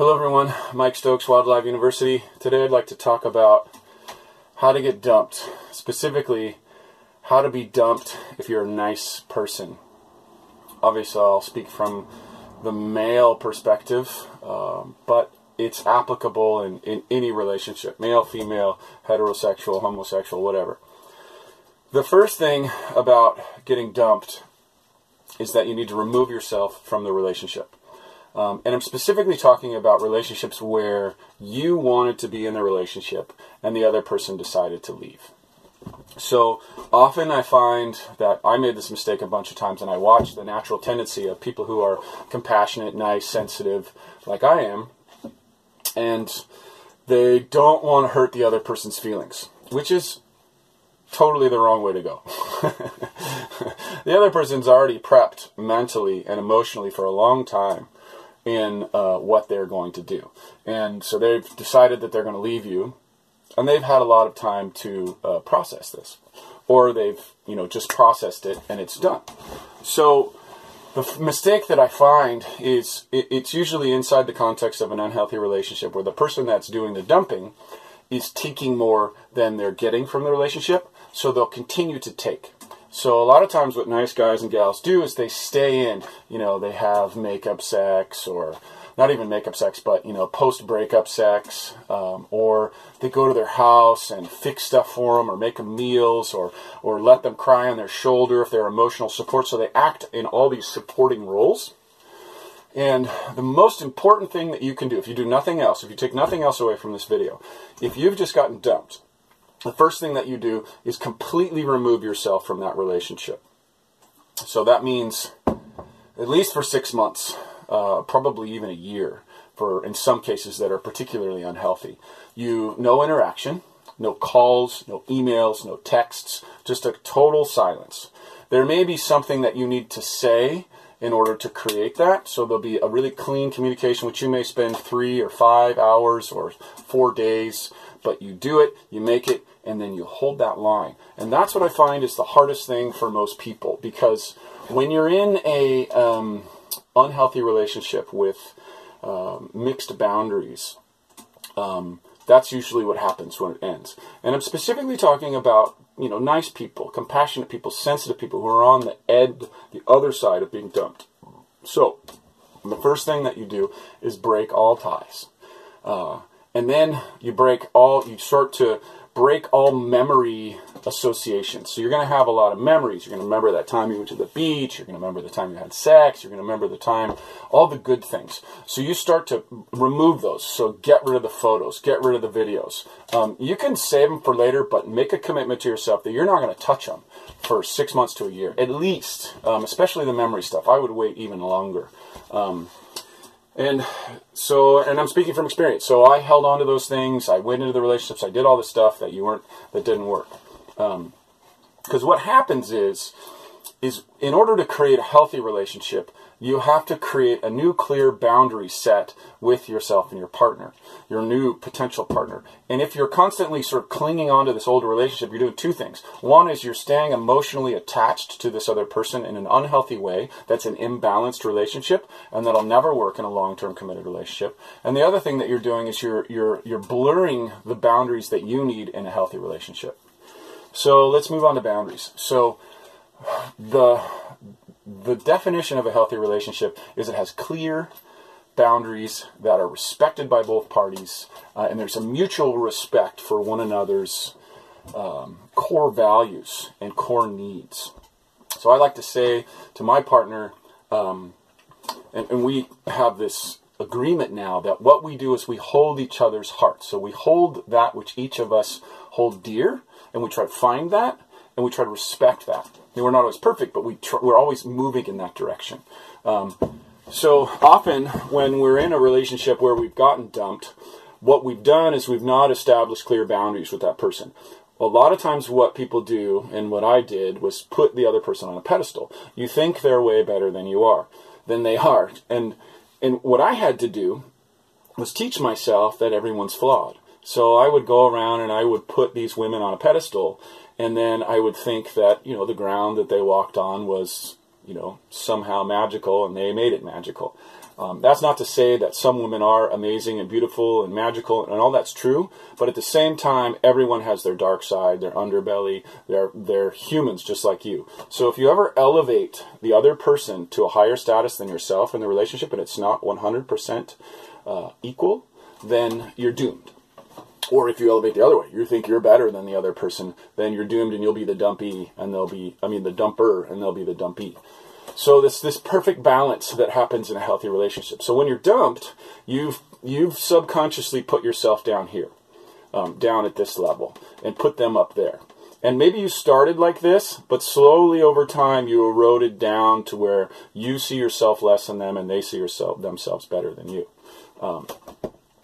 Hello, everyone. Mike Stokes, Wildlife University. Today, I'd like to talk about how to get dumped. Specifically, how to be dumped if you're a nice person. Obviously, I'll speak from the male perspective, um, but it's applicable in, in any relationship male, female, heterosexual, homosexual, whatever. The first thing about getting dumped is that you need to remove yourself from the relationship. Um, and I'm specifically talking about relationships where you wanted to be in the relationship and the other person decided to leave. So often I find that I made this mistake a bunch of times, and I watch the natural tendency of people who are compassionate, nice, sensitive, like I am, and they don't want to hurt the other person's feelings, which is totally the wrong way to go. the other person's already prepped mentally and emotionally for a long time in uh, what they're going to do. And so they've decided that they're going to leave you, and they've had a lot of time to uh, process this. Or they've, you know, just processed it and it's done. So the f- mistake that I find is it, it's usually inside the context of an unhealthy relationship where the person that's doing the dumping is taking more than they're getting from the relationship, so they'll continue to take. So a lot of times, what nice guys and gals do is they stay in. You know, they have makeup sex, or not even makeup sex, but you know, post breakup sex, um, or they go to their house and fix stuff for them, or make them meals, or or let them cry on their shoulder if they're emotional support. So they act in all these supporting roles. And the most important thing that you can do, if you do nothing else, if you take nothing else away from this video, if you've just gotten dumped, the first thing that you do is completely remove yourself from that relationship. So that means at least for six months, uh, probably even a year, for in some cases that are particularly unhealthy. You no interaction, no calls, no emails, no texts, just a total silence. There may be something that you need to say in order to create that. So there'll be a really clean communication, which you may spend three or five hours or four days, but you do it, you make it, and then you hold that line. And that's what I find is the hardest thing for most people because when you're in a um, unhealthy relationship with um, mixed boundaries, um, that's usually what happens when it ends. And I'm specifically talking about you know nice people, compassionate people, sensitive people who are on the ed, the other side of being dumped. So the first thing that you do is break all ties, uh, and then you break all. You start to break all memory associations. So you're going to have a lot of memories. You're going to remember that time you went to the beach. You're going to remember the time you had sex. You're going to remember the time, all the good things. So you start to remove those. So get rid of the photos, get rid of the videos. Um, you can save them for later, but make a commitment to yourself that you're not going to touch them for six months to a year, at least, um, especially the memory stuff. I would wait even longer. Um, and so, and I'm speaking from experience. So I held on to those things. I went into the relationships. I did all the stuff that you weren't, that didn't work. Because um, what happens is, is in order to create a healthy relationship, you have to create a new clear boundary set with yourself and your partner, your new potential partner. And if you're constantly sort of clinging on to this old relationship, you're doing two things. One is you're staying emotionally attached to this other person in an unhealthy way. That's an imbalanced relationship, and that'll never work in a long-term committed relationship. And the other thing that you're doing is you're you're you're blurring the boundaries that you need in a healthy relationship. So let's move on to boundaries. So the the definition of a healthy relationship is it has clear boundaries that are respected by both parties, uh, and there's a mutual respect for one another's um, core values and core needs. So I like to say to my partner, um, and, and we have this agreement now that what we do is we hold each other's hearts. So we hold that which each of us hold dear, and we try to find that, and we try to respect that. And we're not always perfect, but we tr- we're always moving in that direction. Um, so often, when we're in a relationship where we've gotten dumped, what we've done is we've not established clear boundaries with that person. A lot of times, what people do, and what I did, was put the other person on a pedestal. You think they're way better than you are, than they are, and and what I had to do was teach myself that everyone's flawed. So I would go around and I would put these women on a pedestal, and then I would think that you know the ground that they walked on was you know somehow magical, and they made it magical. Um, that's not to say that some women are amazing and beautiful and magical and all that's true, but at the same time, everyone has their dark side, their underbelly. They're they're humans just like you. So if you ever elevate the other person to a higher status than yourself in the relationship, and it's not 100% uh, equal, then you're doomed. Or if you elevate the other way, you think you're better than the other person, then you're doomed and you'll be the dumpy and they'll be, I mean, the dumper and they'll be the dumpy. So this this perfect balance that happens in a healthy relationship. So when you're dumped, you've you've subconsciously put yourself down here, um, down at this level, and put them up there. And maybe you started like this, but slowly over time you eroded down to where you see yourself less than them, and they see yourself themselves better than you. Um,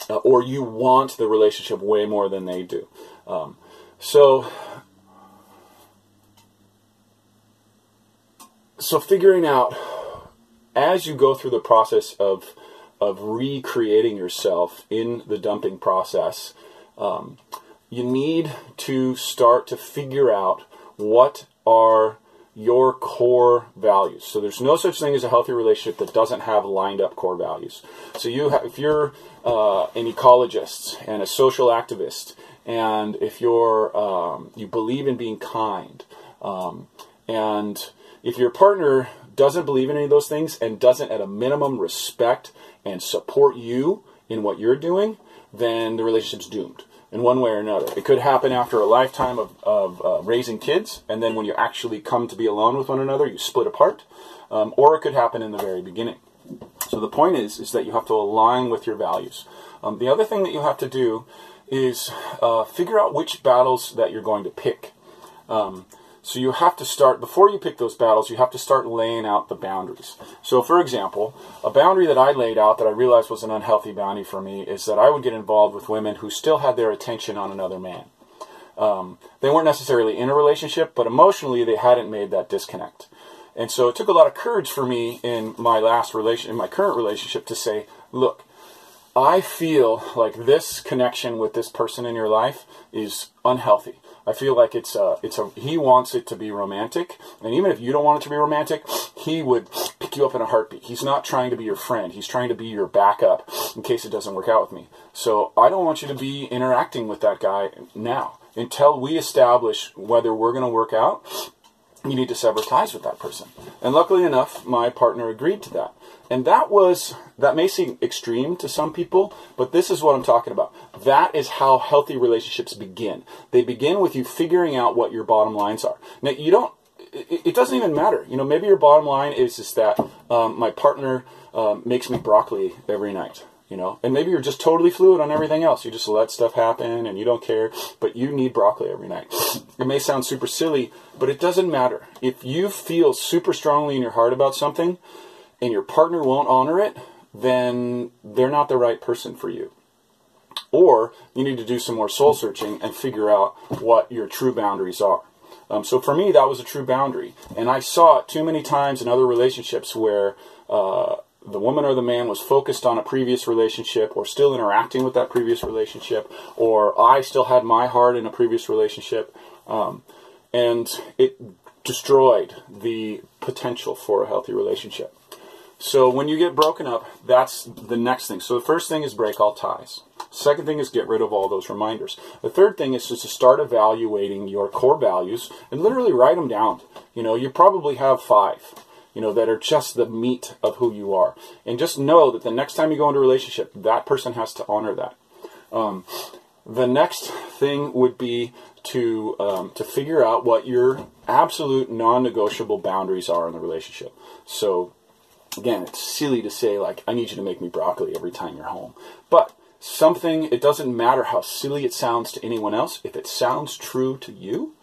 uh, or you want the relationship way more than they do. Um, so so figuring out as you go through the process of of recreating yourself in the dumping process, um, you need to start to figure out what are your core values. So there's no such thing as a healthy relationship that doesn't have lined up core values. So you, have, if you're uh, an ecologist and a social activist, and if you're um, you believe in being kind, um, and if your partner doesn't believe in any of those things and doesn't, at a minimum, respect and support you in what you're doing, then the relationship's doomed in one way or another. It could happen after a lifetime of, of uh, raising kids, and then when you actually come to be alone with one another, you split apart. Um, or it could happen in the very beginning. So the point is, is that you have to align with your values. Um, the other thing that you have to do is uh, figure out which battles that you're going to pick. Um, so you have to start, before you pick those battles, you have to start laying out the boundaries. So, for example, a boundary that I laid out that I realized was an unhealthy boundary for me is that I would get involved with women who still had their attention on another man. Um, they weren't necessarily in a relationship, but emotionally they hadn't made that disconnect. And so it took a lot of courage for me in my last relation, in my current relationship, to say, look, I feel like this connection with this person in your life is unhealthy. I feel like it's a, it's a, he wants it to be romantic. And even if you don't want it to be romantic, he would pick you up in a heartbeat. He's not trying to be your friend. He's trying to be your backup in case it doesn't work out with me. So I don't want you to be interacting with that guy now until we establish whether we're going to work out. You need to sever ties with that person. And luckily enough, my partner agreed to that. And that was, that may seem extreme to some people, but this is what I'm talking about. That is how healthy relationships begin. They begin with you figuring out what your bottom lines are. Now, you don't, it, doesn't even matter. You know, maybe your bottom line is just that um, my partner um, makes me broccoli every night you know and maybe you're just totally fluid on everything else you just let stuff happen and you don't care but you need broccoli every night it may sound super silly but it doesn't matter if you feel super strongly in your heart about something and your partner won't honor it, then they're not the right person for you. Or you need to do some more soul searching and figure out what your true boundaries are. Um, so for me, that was a true boundary. And I saw it too many times in other relationships where uh, the woman or the man was focused on a previous relationship or still interacting with that previous relationship, or I still had my heart in a previous relationship. Um, and it destroyed the potential for a healthy relationship. So when you get broken up, that's the next thing. So the first thing is break all ties. Second thing is get rid of all those reminders. The third thing is just to start evaluating your core values and literally write them down. You know, you probably have five, you know, that are just the meat of who you are. And just know that the next time you go into a relationship, that person has to honor that. Um, the next thing would be to um, to figure out what your absolute non-negotiable boundaries are in the relationship. So again, it's silly to say, like, I need you to make me broccoli every time you're home. But something, it doesn't matter how silly it sounds to anyone else. If it sounds true to you,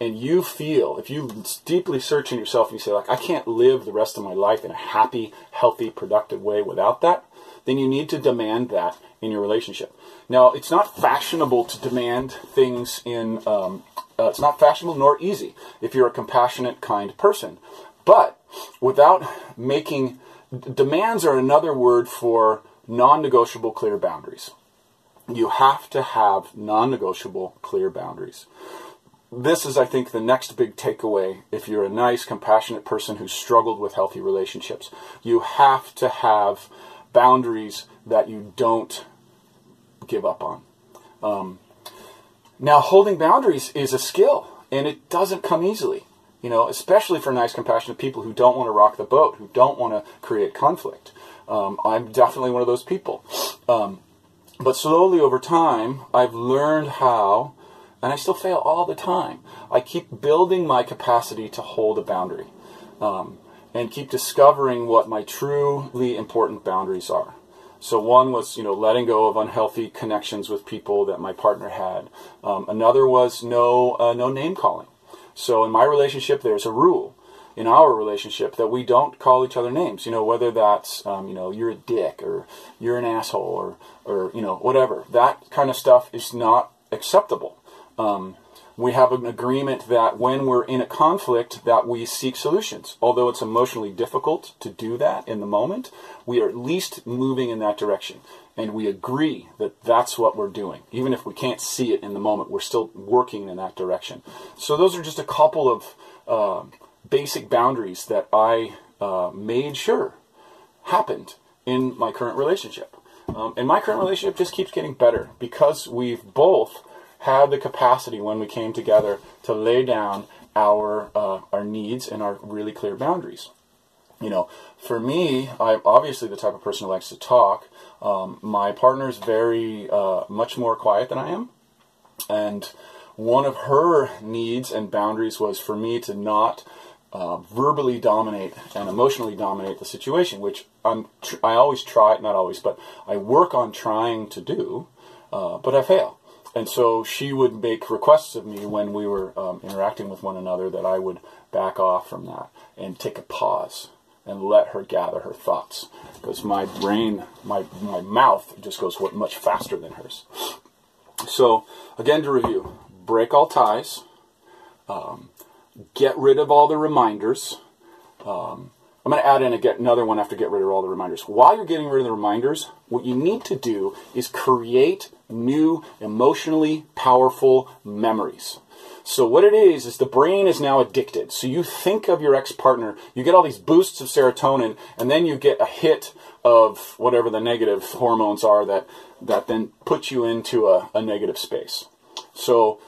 and you feel, if you deeply search in yourself and you say, like, I can't live the rest of my life in a happy, healthy, productive way without that, then you need to demand that in your relationship. Now, it's not fashionable to demand things in, um, uh, it's not fashionable nor easy if you're a compassionate, kind person. But without making demands are another word for non-negotiable clear boundaries. You have to have non-negotiable clear boundaries. This is, I think, the next big takeaway if you're a nice, compassionate person who's struggled with healthy relationships. You have to have boundaries that you don't give up on. Um, now, holding boundaries is a skill, and it doesn't come easily. You know, especially for nice, compassionate people who don't want to rock the boat, who don't want to create conflict. Um, I'm definitely one of those people. Um, but slowly over time, I've learned how, and I still fail all the time. I keep building my capacity to hold a boundary um, and keep discovering what my truly important boundaries are. So one was, you know, letting go of unhealthy connections with people that my partner had. Um, another was no, uh, no name calling. So in my relationship, there's a rule in our relationship that we don't call each other names. You know, whether that's um, you know you're a dick or you're an asshole or or you know whatever. That kind of stuff is not acceptable. Um, we have an agreement that when we're in a conflict that we seek solutions. Although it's emotionally difficult to do that in the moment we are at least moving in that direction. And we agree that that's what we're doing. Even if we can't see it in the moment we're still working in that direction. So those are just a couple of uh, basic boundaries that i uh, made sure happened in my current relationship. Um, and my current relationship just keeps getting better because we've both had the capacity when we came together to lay down our uh, our needs and our really clear boundaries. You know, for me, I'm obviously the type of person who likes to talk. Um, my partner's very uh, much more quiet than I am, and one of her needs and boundaries was for me to not uh, verbally dominate and emotionally dominate the situation, which I'm tr- I always try, not always, but I work on trying to do, uh, but I fail and so she would make requests of me when we were um, interacting with one another that I would back off from that and take a pause and let her gather her thoughts because my brain, my my mouth just goes much faster than hers. So again, to review: break all ties, um, get rid of all the reminders. Um, I'm going to add in a get another one after get rid of all the reminders. While you're getting rid of the reminders, what you need to do is create new emotionally powerful memories. So what it is is the brain is now addicted. So you think of your ex-partner, you get all these boosts of serotonin, and then you get a hit of whatever the negative hormones are that that then put you into a, a negative space. So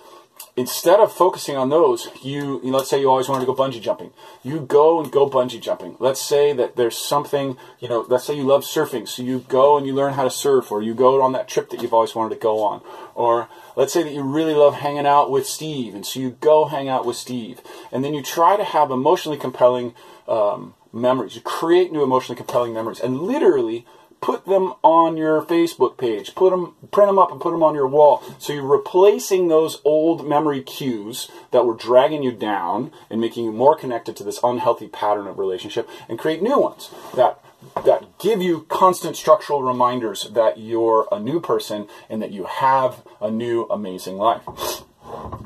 instead of focusing on those, you, you know, let's say you always wanted to go bungee jumping. You go and go bungee jumping. Let's say that there's something, you know, let's say you love surfing, so you go and you learn how to surf, or you go on that trip that you've always wanted to go on. Or let's say that you really love hanging out with Steve, and so you go hang out with Steve. And then you try to have emotionally compelling um, memories. You create new emotionally compelling memories, and literally put them on your Facebook page. Put them, print them up and put them on your wall. So you're replacing those old memory cues that were dragging you down and making you more connected to this unhealthy pattern of relationship and create new ones that that give you constant structural reminders that you're a new person and that you have a new amazing life.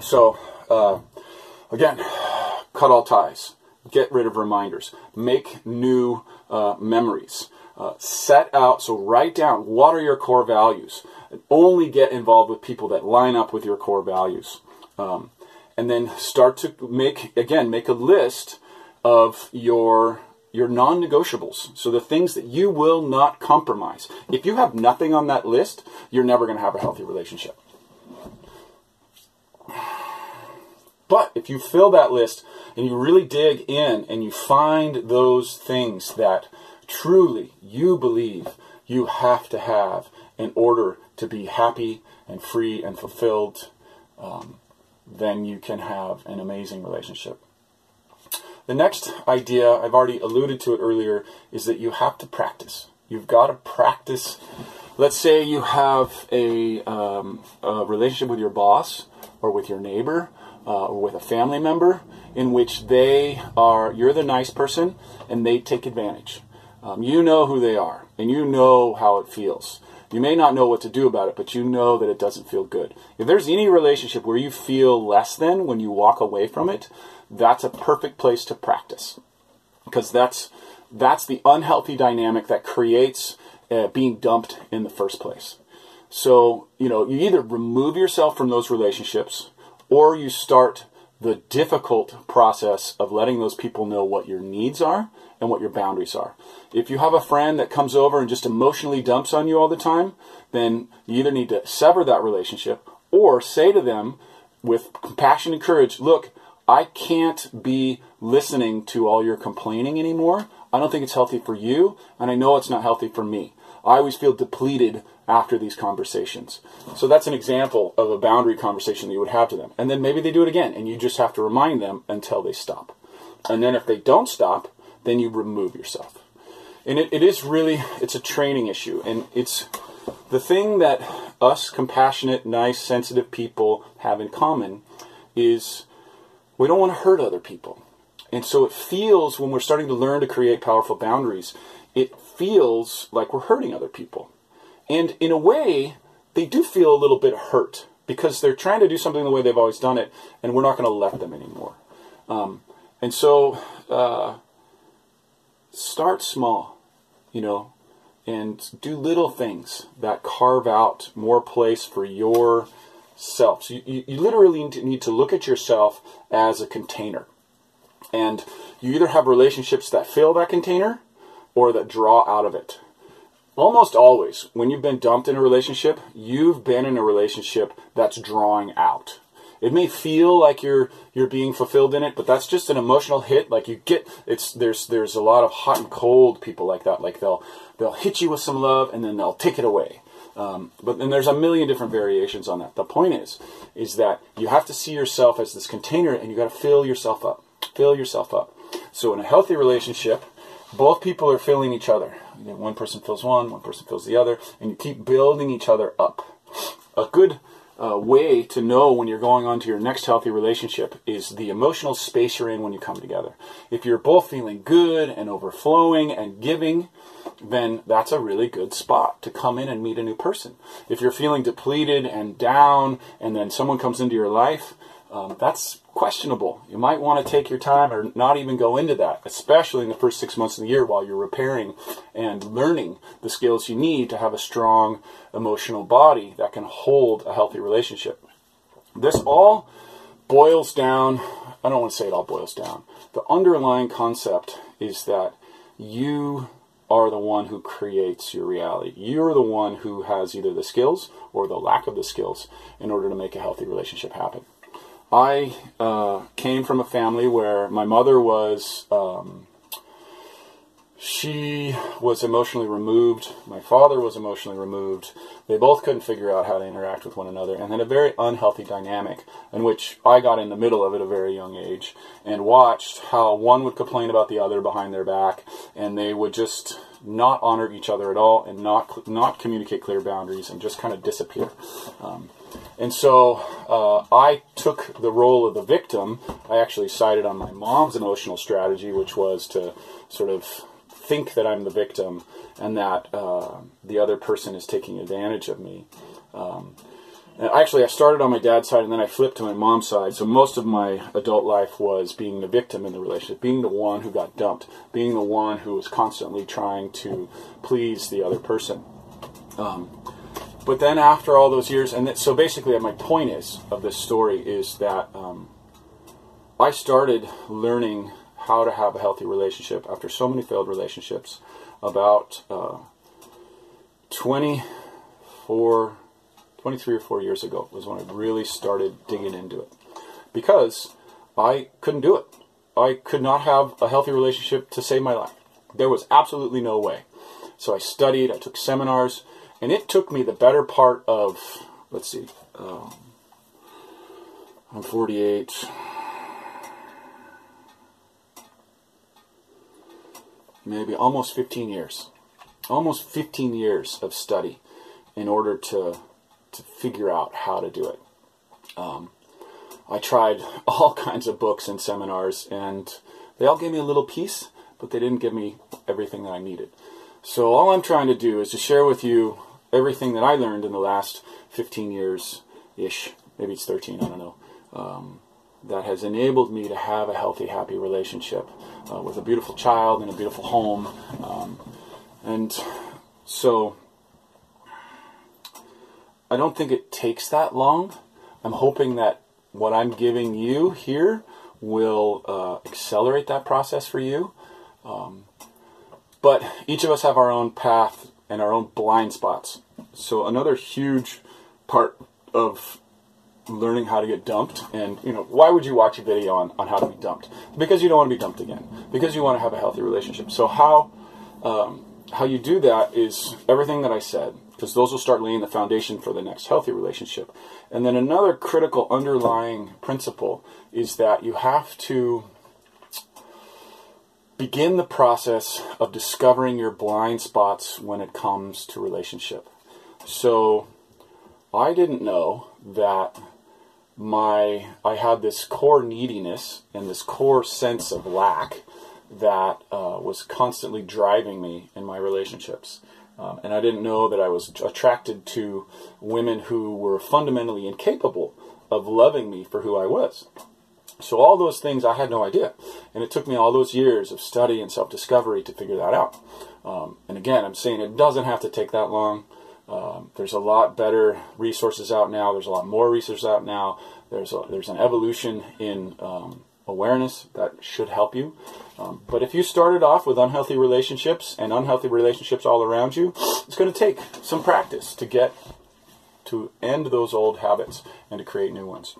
So, uh, again, cut all ties, get rid of reminders, make new uh, memories. Uh, set out, so write down what are your core values. And only get involved with people that line up with your core values. Um, and then start to make, again, make a list of your your non-negotiables. So the things that you will not compromise. If you have nothing on that list, you're never going to have a healthy relationship. But if you fill that list and you really dig in and you find those things that truly you believe you have to have in order to be happy and free and fulfilled, um, then you can have an amazing relationship. The next idea, I've already alluded to it earlier, is that you have to practice. You've got to practice. Let's say you have a, um, a relationship with your boss or with your neighbor uh, or with a family member in which they are, you're the nice person and they take advantage. Um, you know who they are, and you know how it feels. You may not know what to do about it, but you know that it doesn't feel good. If there's any relationship where you feel less than when you walk away from it, that's a perfect place to practice. Because that's that's the unhealthy dynamic that creates uh, being dumped in the first place. So, you know, you either remove yourself from those relationships or you start the difficult process of letting those people know what your needs are and what your boundaries are. If you have a friend that comes over and just emotionally dumps on you all the time, then you either need to sever that relationship or say to them with compassion and courage, look, I can't be listening to all your complaining anymore. I don't think it's healthy for you, and I know it's not healthy for me. I always feel depleted after these conversations. So that's an example of a boundary conversation that you would have to them. And then maybe they do it again, and you just have to remind them until they stop. And then if they don't stop, then you remove yourself. And it, it is really, it's a training issue. And it's the thing that us compassionate, nice, sensitive people have in common is we don't want to hurt other people. And so it feels when we're starting to learn to create powerful boundaries, it feels like we're hurting other people. And in a way, they do feel a little bit hurt because they're trying to do something the way they've always done it, and we're not going to let them anymore. Um, and so, uh, start small, you know, and do little things that carve out more place for your self. So you, you literally need to look at yourself as a container. And you either have relationships that fill that container or that draw out of it. Almost always, when you've been dumped in a relationship, you've been in a relationship that's drawing out. It may feel like you're you're being fulfilled in it, but that's just an emotional hit. Like you get it's there's there's a lot of hot and cold people like that. Like they'll they'll hit you with some love and then they'll take it away. Um, but then there's a million different variations on that. The point is, is that you have to see yourself as this container, and you got to fill yourself up. Fill yourself up. So in a healthy relationship, both people are filling each other. You know, one person fills one, one person fills the other, and you keep building each other up. A good uh, way to know when you're going on to your next healthy relationship is the emotional space you're in when you come together. If you're both feeling good and overflowing and giving, then that's a really good spot to come in and meet a new person. If you're feeling depleted and down, and then someone comes into your life, um, that's questionable. You might want to take your time or not even go into that, especially in the first six months of the year while you're repairing and learning the skills you need to have a strong emotional body that can hold a healthy relationship. This all boils down, I don't want to say it all boils down. The underlying concept is that you are the one who creates your reality. You're the one who has either the skills or the lack of the skills in order to make a healthy relationship happen. I uh, came from a family where my mother was um, she was emotionally removed. My father was emotionally removed. They both couldn't figure out how to interact with one another, and then a very unhealthy dynamic in which I got in the middle of it at a very young age and watched how one would complain about the other behind their back, and they would just not honor each other at all and not not communicate clear boundaries and just kind of disappear. Um, and so uh, I took the role of the victim. I actually sided on my mom's emotional strategy, which was to sort of think that I'm the victim and that uh, the other person is taking advantage of me. Um, actually, I started on my dad's side and then I flipped to my mom's side. So most of my adult life was being the victim in the relationship, being the one who got dumped, being the one who was constantly trying to please the other person. Um, but then after all those years, and so basically, my point is of this story is that um, I started learning how to have a healthy relationship after so many failed relationships about uh, 24, 23 or 4 years ago was when I really started digging into it. Because I couldn't do it. I could not have a healthy relationship to save my life. There was absolutely no way. So I studied, I took seminars, and it took me the better part of, let's see, um, I'm 48. maybe almost 15 years, almost 15 years of study in order to to figure out how to do it. Um, I tried all kinds of books and seminars, and they all gave me a little piece, but they didn't give me everything that I needed. So all I'm trying to do is to share with you everything that I learned in the last 15 years ish, maybe it's 13, I don't know. Um, that has enabled me to have a healthy, happy relationship uh, with a beautiful child and a beautiful home. Um, and so I don't think it takes that long. I'm hoping that what I'm giving you here will uh, accelerate that process for you. Um, but each of us have our own path and our own blind spots. So another huge part of learning how to get dumped and you know why would you watch a video on, on how to be dumped? Because you don't want to be dumped again. Because you want to have a healthy relationship. So how um, how you do that is everything that i said because those will start laying the foundation for the next healthy relationship. And then another critical underlying principle is that you have to begin the process of discovering your blind spots when it comes to relationship. So I didn't know that my I had this core neediness and this core sense of lack that uh, was constantly driving me in my relationships. Um, and I didn't know that I was attracted to women who were fundamentally incapable of loving me for who I was. So all those things I had no idea, and it took me all those years of study and self-discovery to figure that out. Um, and again, I'm saying it doesn't have to take that long. Um, there's a lot better resources out now. There's a lot more research out now. There's a, there's an evolution in um, awareness that should help you. Um, but if you started off with unhealthy relationships and unhealthy relationships all around you, it's going to take some practice to get to end those old habits and to create new ones.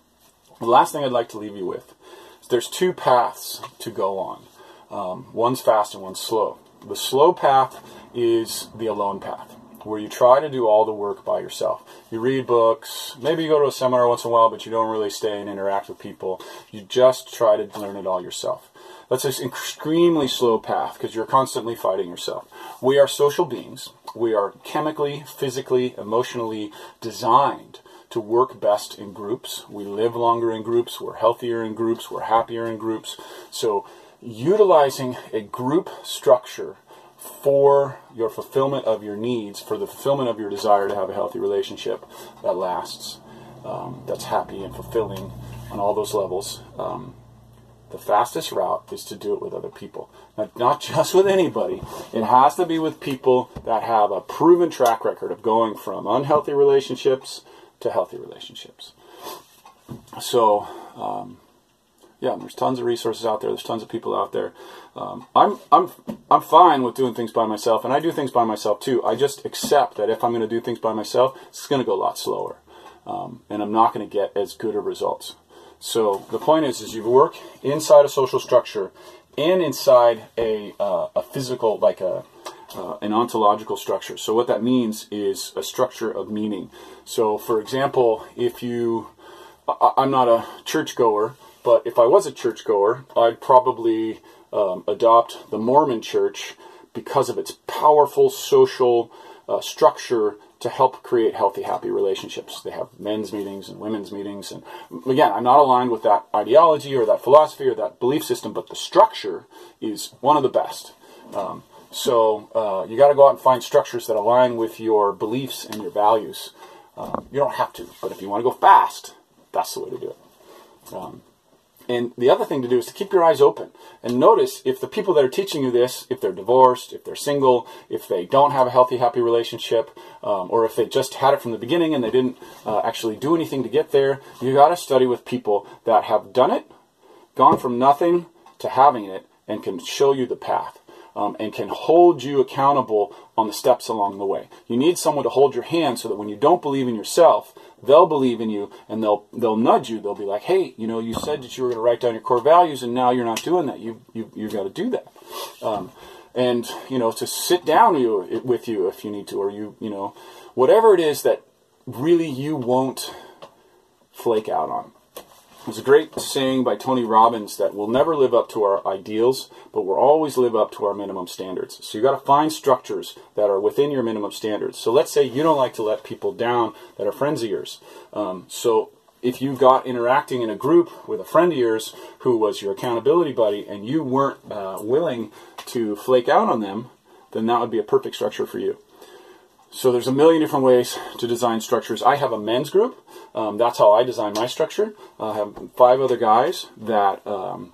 The last thing I'd like to leave you with is there's two paths to go on. Um, one's fast and one's slow. The slow path is the alone path, where you try to do all the work by yourself. You read books, maybe you go to a seminar once in a while, but you don't really stay and interact with people. You just try to learn it all yourself. That's an extremely slow path because you're constantly fighting yourself. We are social beings. We are chemically, physically, emotionally designed to work best in groups. We live longer in groups, we're healthier in groups, we're happier in groups. So, utilizing a group structure for your fulfillment of your needs, for the fulfillment of your desire to have a healthy relationship that lasts, um, that's happy and fulfilling on all those levels. Um, the fastest route is to do it with other people. Now, not just with anybody. It has to be with people that have a proven track record of going from unhealthy relationships to healthy relationships. So, um, yeah, there's tons of resources out there. There's tons of people out there. Um, I'm I'm I'm fine with doing things by myself, and I do things by myself too. I just accept that if I'm going to do things by myself, it's going to go a lot slower, um, and I'm not going to get as good of results. So the point is, is you work inside a social structure and inside a uh, a physical like a uh, an ontological structure. So what that means is a structure of meaning. So for example, if you, I, am not a churchgoer, but if I was a churchgoer, I'd probably um, adopt the Mormon Church because of its powerful social uh, structure to help create healthy, happy relationships. They have men's meetings and women's meetings. And again, I'm not aligned with that ideology or that philosophy or that belief system, but the structure is one of the best. Um, so uh, you got to go out and find structures that align with your beliefs and your values. Um, you don't have to, but if you want to go fast, that's the way to do it. Um, and the other thing to do is to keep your eyes open and notice if the people that are teaching you this, if they're divorced, if they're single, if they don't have a healthy, happy relationship, um, or if they just had it from the beginning and they didn't uh, actually do anything to get there, you got to study with people that have done it, gone from nothing to having it, and can show you the path um, and can hold you accountable on the steps along the way. You need someone to hold your hand so that when you don't believe in yourself, they'll believe in you and they'll they'll nudge you. They'll be like, "Hey, you know, you said that you were going to write down your core values, and now you're not doing that. You you you've got to do that." Um, and you know, to sit down you, with you if you need to, or you you know, whatever it is that really you won't flake out on. There's a great saying by Tony Robbins that we'll never live up to our ideals, but we'll always live up to our minimum standards. So you've got to find structures that are within your minimum standards. So let's say you don't like to let people down that are friends of yours. Um, so if you got interacting in a group with a friend of yours who was your accountability buddy and you weren't uh, willing to flake out on them, then that would be a perfect structure for you. So there's a million different ways to design structures. I have a men's group. Um, that's how I design my structure. I have five other guys that um,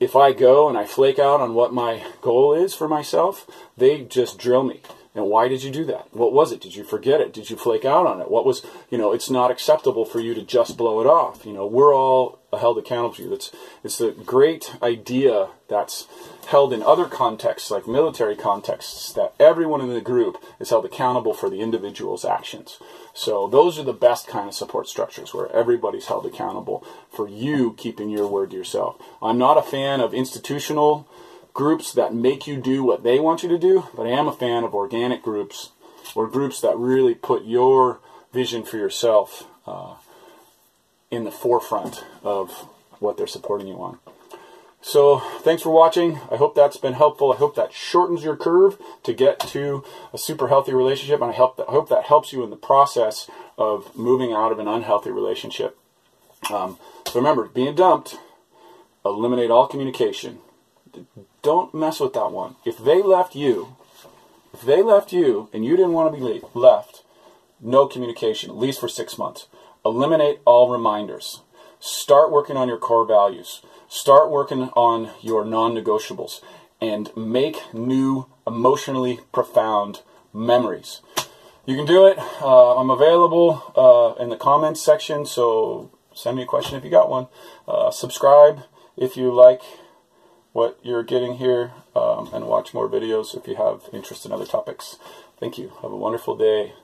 if I go and I flake out on what my goal is for myself, they just drill me. And why did you do that? What was it? Did you forget it? Did you flake out on it? What was, you know, it's not acceptable for you to just blow it off. You know, we're all held accountable to you. It's, it's a great idea that's held in other contexts, like military contexts, that everyone in the group is held accountable for the individual's actions. So those are the best kind of support structures where everybody's held accountable for you keeping your word to yourself. I'm not a fan of institutional groups that make you do what they want you to do, but I am a fan of organic groups or groups that really put your vision for yourself uh, in the forefront of what they're supporting you on. So, thanks for watching. I hope that's been helpful. I hope that shortens your curve to get to a super healthy relationship, and I hope that, I hope that helps you in the process of moving out of an unhealthy relationship. Um, so, remember, being dumped, eliminate all communication don't mess with that one. If they left you, if they left you and you didn't want to be left, no communication, at least for six months. Eliminate all reminders. Start working on your core values. Start working on your non negotiables and make new, emotionally profound memories. You can do it. Uh, I'm available uh, in the comments section, so send me a question if you got one. Uh, subscribe if you like what you're getting here um, and watch more videos if you have interest in other topics. Thank you. Have a wonderful day.